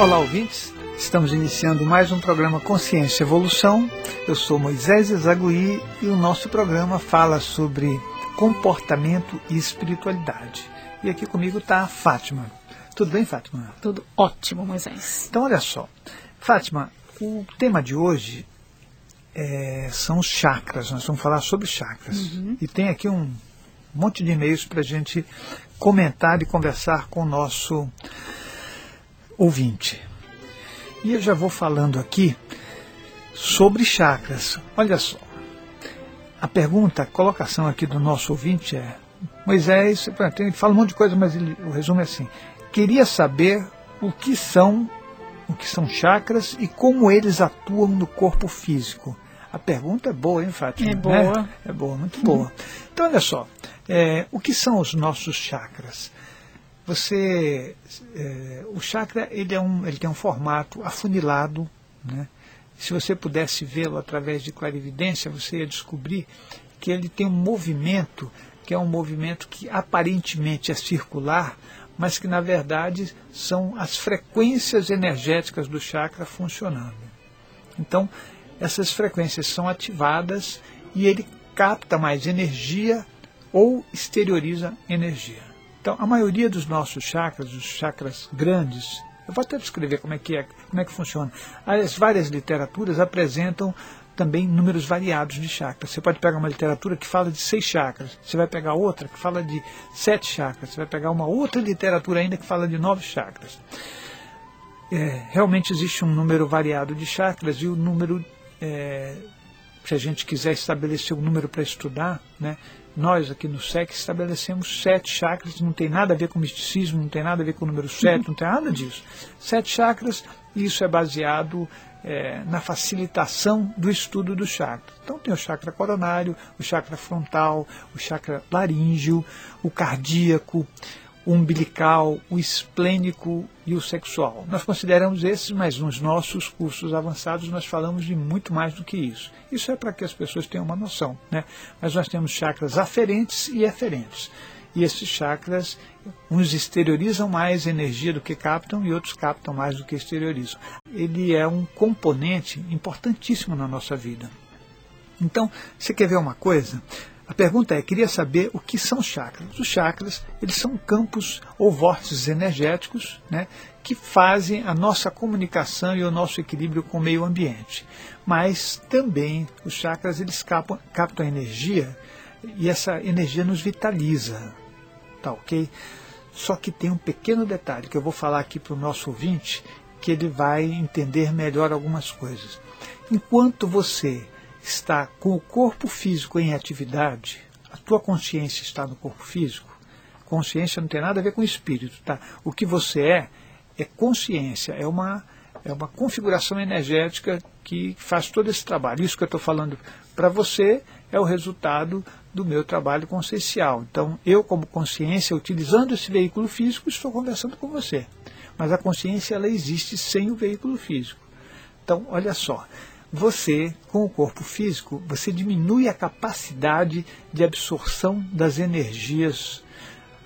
Olá, ouvintes. Estamos iniciando mais um programa Consciência e Evolução. Eu sou Moisés Ezagui e o nosso programa fala sobre comportamento e espiritualidade. E aqui comigo está a Fátima. Tudo bem, Fátima? Tudo ótimo, Moisés. Então, olha só. Fátima, o tema de hoje é, são os chakras. Nós vamos falar sobre chakras. Uhum. E tem aqui um monte de e-mails para a gente comentar e conversar com o nosso ouvinte. E eu já vou falando aqui sobre chakras. Olha só. A pergunta, a colocação aqui do nosso ouvinte é: Moisés, ele fala um monte de coisa, mas ele, o resumo é assim: queria saber o que são o que são chakras e como eles atuam no corpo físico. A pergunta é boa, hein, Fátima? É boa. Né? É boa, muito boa. Então, olha só, é, o que são os nossos chakras? Você, é, o chakra ele, é um, ele tem um formato afunilado, né? Se você pudesse vê-lo através de clarividência, você ia descobrir que ele tem um movimento, que é um movimento que aparentemente é circular, mas que na verdade são as frequências energéticas do chakra funcionando. Então, essas frequências são ativadas e ele capta mais energia ou exterioriza energia. Então, a maioria dos nossos chakras, os chakras grandes, eu vou até descrever como é que é, como é que funciona. As várias literaturas apresentam também números variados de chakras. Você pode pegar uma literatura que fala de seis chakras, você vai pegar outra que fala de sete chakras, você vai pegar uma outra literatura ainda que fala de nove chakras. É, realmente existe um número variado de chakras e o número, é, se a gente quiser estabelecer um número para estudar, né, nós aqui no SEC estabelecemos sete chakras, não tem nada a ver com misticismo, não tem nada a ver com o número sete, não tem nada disso. Sete chakras, e isso é baseado é, na facilitação do estudo do chakra. Então tem o chakra coronário, o chakra frontal, o chakra laríngeo, o cardíaco, o umbilical, o esplênico e o sexual. Nós consideramos esses, mas nos nossos cursos avançados nós falamos de muito mais do que isso. Isso é para que as pessoas tenham uma noção. Né? Mas nós temos chakras aferentes e eferentes. E esses chakras, uns exteriorizam mais energia do que captam e outros captam mais do que exteriorizam. Ele é um componente importantíssimo na nossa vida. Então, você quer ver uma coisa? A pergunta é, queria saber o que são chakras. Os chakras, eles são campos ou vórtices energéticos né, que fazem a nossa comunicação e o nosso equilíbrio com o meio ambiente. Mas também os chakras, eles captam, captam energia e essa energia nos vitaliza. Tá ok? Só que tem um pequeno detalhe que eu vou falar aqui para o nosso ouvinte, que ele vai entender melhor algumas coisas. Enquanto você está com o corpo físico em atividade, a tua consciência está no corpo físico, consciência não tem nada a ver com espírito, tá? O que você é é consciência, é uma é uma configuração energética que faz todo esse trabalho. Isso que eu estou falando para você é o resultado do meu trabalho consciencial. Então, eu como consciência, utilizando esse veículo físico, estou conversando com você. Mas a consciência ela existe sem o veículo físico. Então, olha só, você, com o corpo físico, você diminui a capacidade de absorção das energias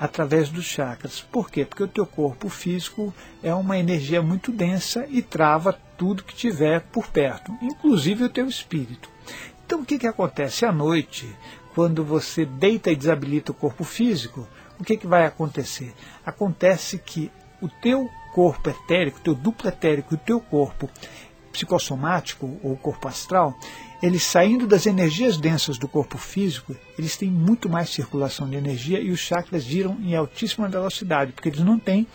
através dos chakras. Por quê? Porque o teu corpo físico é uma energia muito densa e trava tudo que tiver por perto, inclusive o teu espírito. Então o que, que acontece à noite, quando você deita e desabilita o corpo físico? O que, que vai acontecer? Acontece que o teu corpo etérico, o teu duplo etérico o teu corpo psicossomático ou corpo astral, eles saindo das energias densas do corpo físico, eles têm muito mais circulação de energia e os chakras giram em altíssima velocidade, porque eles não têm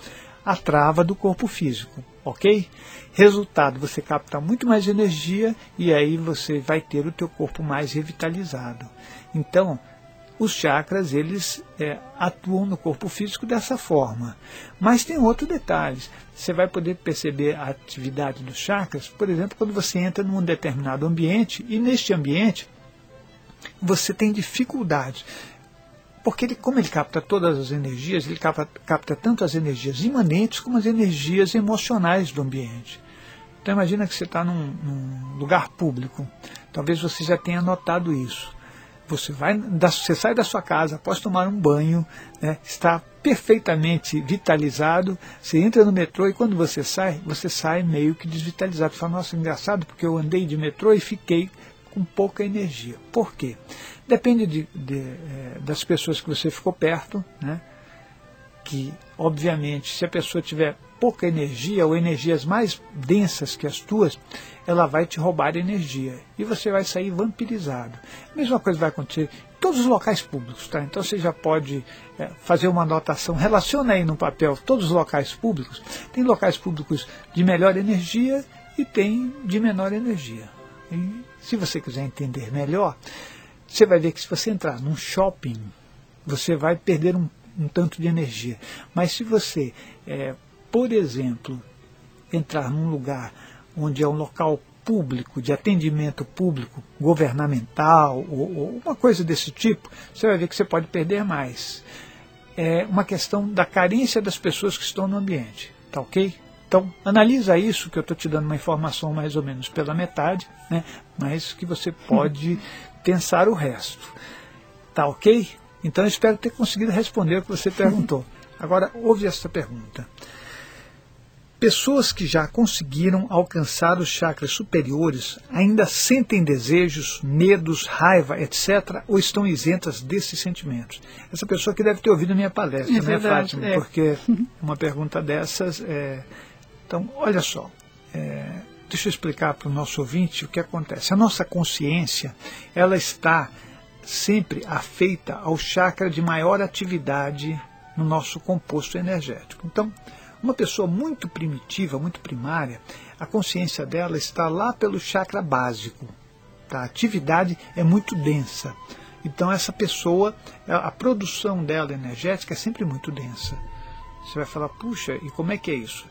a trava do corpo físico, ok? Resultado, você capta muito mais energia e aí você vai ter o teu corpo mais revitalizado. Então, os chakras eles é, atuam no corpo físico dessa forma. Mas tem outro detalhe. Você vai poder perceber a atividade dos chakras, por exemplo, quando você entra num determinado ambiente e neste ambiente você tem dificuldade. Porque ele, como ele capta todas as energias, ele capta, capta tanto as energias imanentes como as energias emocionais do ambiente. Então imagina que você está num, num lugar público. Talvez você já tenha notado isso você vai, você sai da sua casa após tomar um banho, né, está perfeitamente vitalizado, você entra no metrô e quando você sai, você sai meio que desvitalizado. Você fala, nossa, engraçado, porque eu andei de metrô e fiquei com pouca energia. Por quê? Depende de, de, é, das pessoas que você ficou perto, né? que, obviamente, se a pessoa tiver pouca energia ou energias mais densas que as tuas, ela vai te roubar energia e você vai sair vampirizado. A mesma coisa vai acontecer em todos os locais públicos, tá? Então você já pode é, fazer uma anotação, relaciona aí no papel todos os locais públicos. Tem locais públicos de melhor energia e tem de menor energia. E se você quiser entender melhor, você vai ver que se você entrar num shopping, você vai perder um um tanto de energia. Mas se você, é, por exemplo, entrar num lugar onde é um local público, de atendimento público, governamental, ou, ou, uma coisa desse tipo, você vai ver que você pode perder mais. É uma questão da carência das pessoas que estão no ambiente, tá ok? Então, analisa isso, que eu estou te dando uma informação mais ou menos pela metade, né? mas que você pode pensar o resto. Tá ok? Então eu espero ter conseguido responder o que você perguntou. Agora, ouve esta pergunta. Pessoas que já conseguiram alcançar os chakras superiores ainda sentem desejos, medos, raiva, etc., ou estão isentas desses sentimentos? Essa pessoa que deve ter ouvido a minha palestra, é né, verdade, Fátima? É. Porque uma pergunta dessas. É... Então, olha só. É... Deixa eu explicar para o nosso ouvinte o que acontece. A nossa consciência, ela está sempre afeita ao chakra de maior atividade no nosso composto energético. Então, uma pessoa muito primitiva, muito primária, a consciência dela está lá pelo chakra básico. Tá? A atividade é muito densa. Então, essa pessoa, a produção dela energética é sempre muito densa. Você vai falar, puxa, e como é que é isso?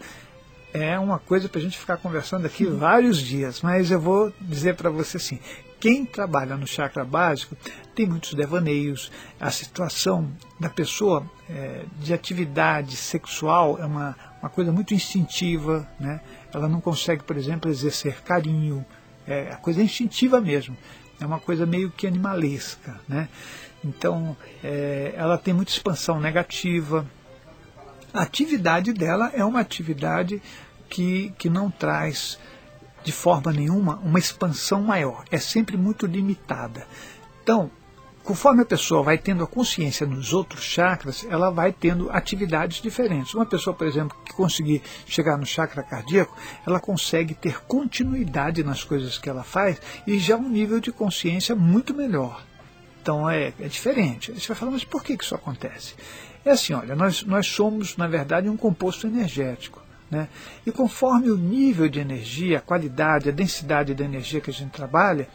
É uma coisa para a gente ficar conversando aqui vários dias, mas eu vou dizer para você assim: quem trabalha no chakra básico tem muitos devaneios. A situação da pessoa é, de atividade sexual é uma, uma coisa muito instintiva. Né? Ela não consegue, por exemplo, exercer carinho. É a coisa é instintiva mesmo. É uma coisa meio que animalesca. Né? Então, é, ela tem muita expansão negativa. A atividade dela é uma atividade que, que não traz de forma nenhuma uma expansão maior, é sempre muito limitada. Então, conforme a pessoa vai tendo a consciência nos outros chakras, ela vai tendo atividades diferentes. Uma pessoa, por exemplo, que conseguir chegar no chakra cardíaco, ela consegue ter continuidade nas coisas que ela faz e já um nível de consciência muito melhor. Então é, é diferente. Você vai falar, mas por que, que isso acontece? É assim, olha, nós, nós somos, na verdade, um composto energético. Né? E conforme o nível de energia, a qualidade, a densidade da energia que a gente trabalha,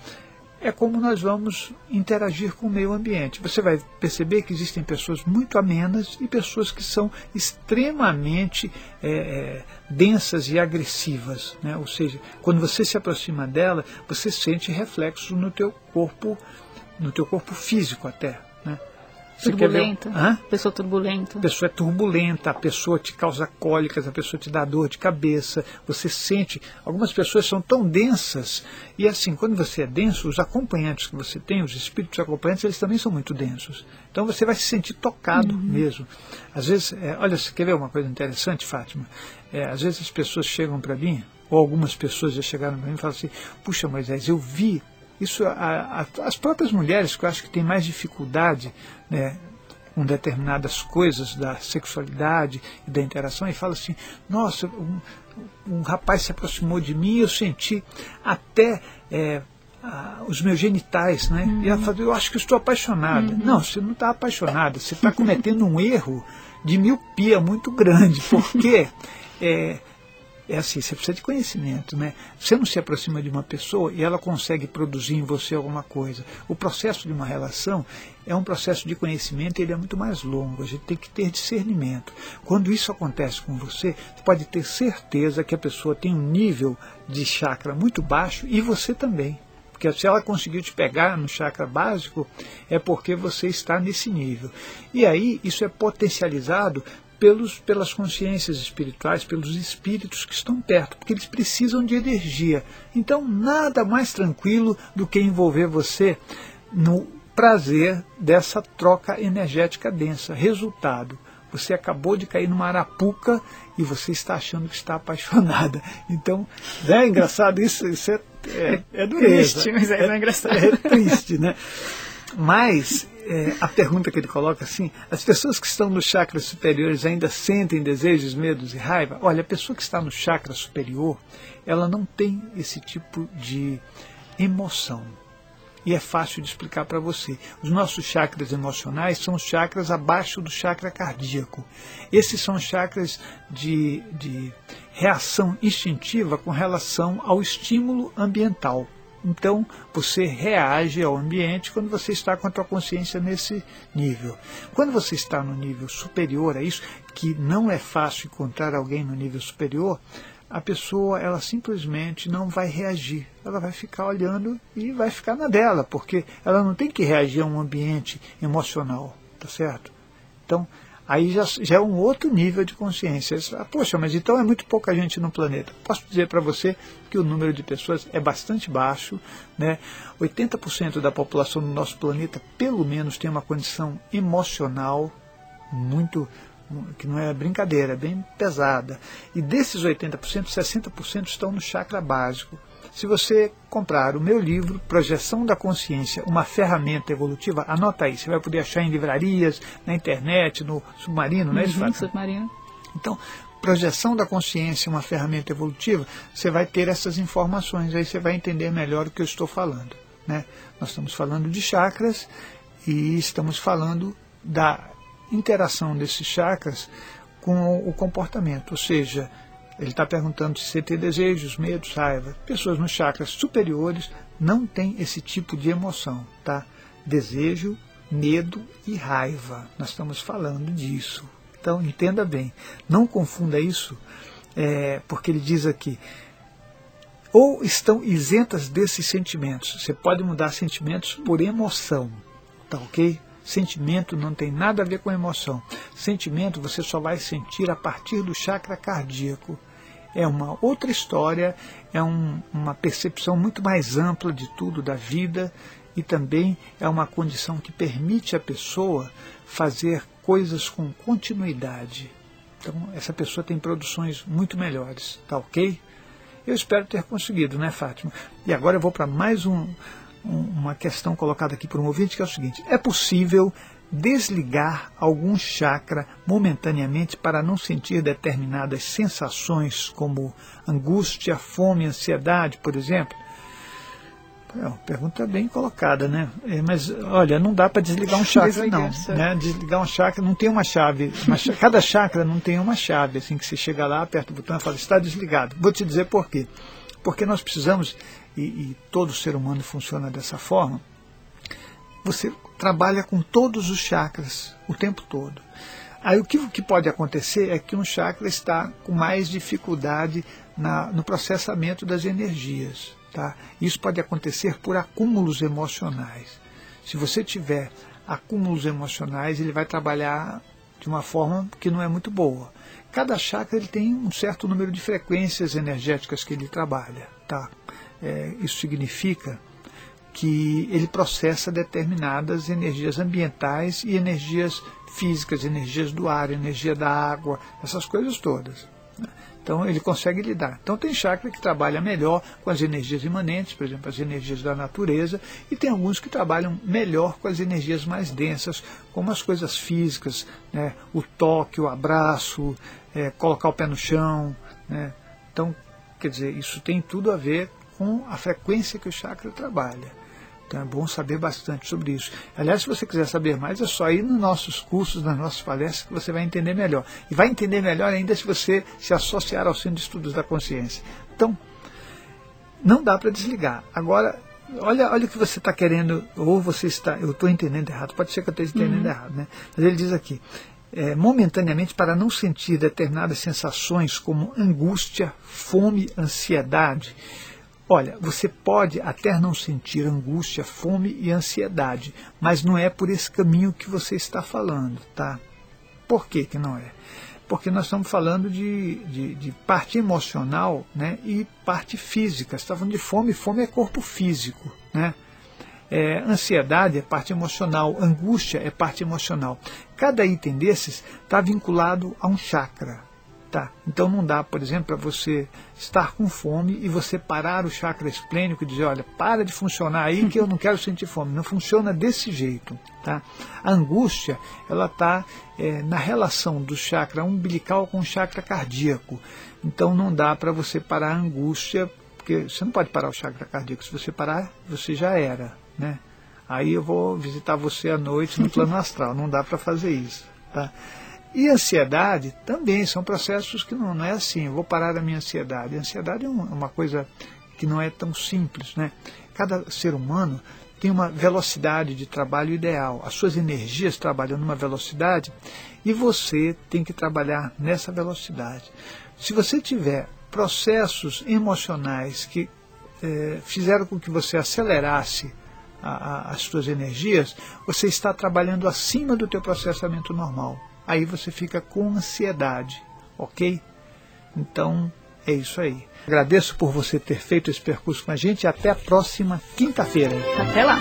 é como nós vamos interagir com o meio ambiente. Você vai perceber que existem pessoas muito amenas e pessoas que são extremamente é, é, densas e agressivas. Né? Ou seja, quando você se aproxima dela, você sente reflexos no teu corpo, no teu corpo físico até. Turbulenta. Hã? Pessoa turbulenta. A pessoa é turbulenta, a pessoa te causa cólicas, a pessoa te dá dor de cabeça, você sente. Algumas pessoas são tão densas, e assim, quando você é denso, os acompanhantes que você tem, os espíritos acompanhantes, eles também são muito densos. Então você vai se sentir tocado uhum. mesmo. Às vezes, é, olha, você quer ver uma coisa interessante, Fátima? É, às vezes as pessoas chegam para mim, ou algumas pessoas já chegaram para mim e falam assim: Puxa, Moisés, eu vi isso, a, a, as próprias mulheres que eu acho que têm mais dificuldade né, com determinadas coisas da sexualidade e da interação, e fala assim, nossa, um, um rapaz se aproximou de mim, eu senti até é, os meus genitais, né? Uhum. E ela falou, eu acho que estou apaixonada. Uhum. Não, você não está apaixonada, você está cometendo um erro de miopia muito grande, porque é, é assim, você precisa de conhecimento, né? Você não se aproxima de uma pessoa e ela consegue produzir em você alguma coisa. O processo de uma relação é um processo de conhecimento e ele é muito mais longo. A gente tem que ter discernimento. Quando isso acontece com você, você pode ter certeza que a pessoa tem um nível de chakra muito baixo e você também. Porque se ela conseguiu te pegar no chakra básico, é porque você está nesse nível. E aí isso é potencializado pelos, pelas consciências espirituais, pelos espíritos que estão perto, porque eles precisam de energia. Então, nada mais tranquilo do que envolver você no prazer dessa troca energética densa. Resultado, você acabou de cair numa arapuca e você está achando que está apaixonada. Então, é engraçado isso, isso é, é, é dureza. Triste, mas é, é engraçado. É, triste, né? Mas é, a pergunta que ele coloca assim, as pessoas que estão nos chakras superiores ainda sentem desejos, medos e raiva? Olha, a pessoa que está no chakra superior, ela não tem esse tipo de emoção e é fácil de explicar para você. Os nossos chakras emocionais são os chakras abaixo do chakra cardíaco. Esses são chakras de, de reação instintiva com relação ao estímulo ambiental. Então, você reage ao ambiente quando você está com a tua consciência nesse nível. Quando você está no nível superior a isso, que não é fácil encontrar alguém no nível superior, a pessoa ela simplesmente não vai reagir. Ela vai ficar olhando e vai ficar na dela, porque ela não tem que reagir a um ambiente emocional, tá certo? Então, aí já, já é um outro nível de consciência. Poxa, mas então é muito pouca gente no planeta. Posso dizer para você que o número de pessoas é bastante baixo. Né? 80% da população do nosso planeta, pelo menos, tem uma condição emocional muito que não é brincadeira, é bem pesada. E desses 80%, 60% estão no chakra básico. Se você comprar o meu livro, Projeção da Consciência, uma ferramenta evolutiva, anota aí, você vai poder achar em livrarias, na internet, no Submarino, não é isso? Uhum, submarino. Então, Projeção da Consciência, uma ferramenta evolutiva, você vai ter essas informações, aí você vai entender melhor o que eu estou falando. Né? Nós estamos falando de chakras e estamos falando da interação desses chakras com o comportamento, ou seja, ele está perguntando se você tem desejos, medos, raiva. Pessoas nos chakras superiores não têm esse tipo de emoção, tá? Desejo, medo e raiva. Nós estamos falando disso. Então entenda bem, não confunda isso, é, porque ele diz aqui ou estão isentas desses sentimentos. Você pode mudar sentimentos por emoção, tá ok? Sentimento não tem nada a ver com emoção. Sentimento você só vai sentir a partir do chakra cardíaco. É uma outra história, é um, uma percepção muito mais ampla de tudo da vida e também é uma condição que permite à pessoa fazer coisas com continuidade. Então, essa pessoa tem produções muito melhores, tá ok? Eu espero ter conseguido, né, Fátima? E agora eu vou para mais um, uma questão colocada aqui por um ouvinte, que é o seguinte: é possível desligar algum chakra momentaneamente para não sentir determinadas sensações como angústia, fome, ansiedade, por exemplo? É uma pergunta bem colocada, né? É, mas, olha, não dá para desligar um chakra, não. Né? Desligar um chakra não tem uma chave. Uma, cada chakra não tem uma chave, assim, que você chega lá, aperta o botão e fala, está desligado. Vou te dizer por quê. Porque nós precisamos e, e todo ser humano funciona dessa forma, você trabalha com todos os chakras o tempo todo. Aí o que, o que pode acontecer é que um chakra está com mais dificuldade na, no processamento das energias. Tá? Isso pode acontecer por acúmulos emocionais. Se você tiver acúmulos emocionais, ele vai trabalhar de uma forma que não é muito boa. Cada chakra ele tem um certo número de frequências energéticas que ele trabalha. Tá? É, isso significa que ele processa determinadas energias ambientais e energias físicas, energias do ar, energia da água, essas coisas todas. Né? Então ele consegue lidar. Então tem chakra que trabalha melhor com as energias imanentes, por exemplo, as energias da natureza, e tem alguns que trabalham melhor com as energias mais densas, como as coisas físicas, né? o toque, o abraço, é, colocar o pé no chão. Né? Então, quer dizer, isso tem tudo a ver com a frequência que o chakra trabalha. Então é bom saber bastante sobre isso. Aliás, se você quiser saber mais, é só ir nos nossos cursos, nas nossas palestras, que você vai entender melhor. E vai entender melhor ainda se você se associar ao Centro de Estudos da Consciência. Então, não dá para desligar. Agora, olha, olha o que você está querendo, ou você está, eu estou entendendo errado, pode ser que eu esteja entendendo uhum. errado, né? Mas ele diz aqui, é, momentaneamente para não sentir determinadas sensações como angústia, fome, ansiedade, Olha, você pode até não sentir angústia, fome e ansiedade, mas não é por esse caminho que você está falando, tá? Por que, que não é? Porque nós estamos falando de, de, de parte emocional né, e parte física. Você está falando de fome, fome é corpo físico. Né? É, ansiedade é parte emocional, angústia é parte emocional. Cada item desses está vinculado a um chakra. Tá. Então não dá, por exemplo, para você estar com fome e você parar o chakra esplênico e dizer, olha, para de funcionar aí que eu não quero sentir fome. Não funciona desse jeito. Tá? A angústia, ela está é, na relação do chakra umbilical com o chakra cardíaco. Então não dá para você parar a angústia, porque você não pode parar o chakra cardíaco. Se você parar, você já era. Né? Aí eu vou visitar você à noite no plano astral. Não dá para fazer isso. Tá? E ansiedade também são processos que não, não é assim, vou parar a minha ansiedade. A ansiedade é uma coisa que não é tão simples. Né? Cada ser humano tem uma velocidade de trabalho ideal, as suas energias trabalham numa velocidade e você tem que trabalhar nessa velocidade. Se você tiver processos emocionais que eh, fizeram com que você acelerasse a, a, as suas energias, você está trabalhando acima do teu processamento normal aí você fica com ansiedade, ok? Então é isso aí. Agradeço por você ter feito esse percurso com a gente e até a próxima quinta-feira. Até lá!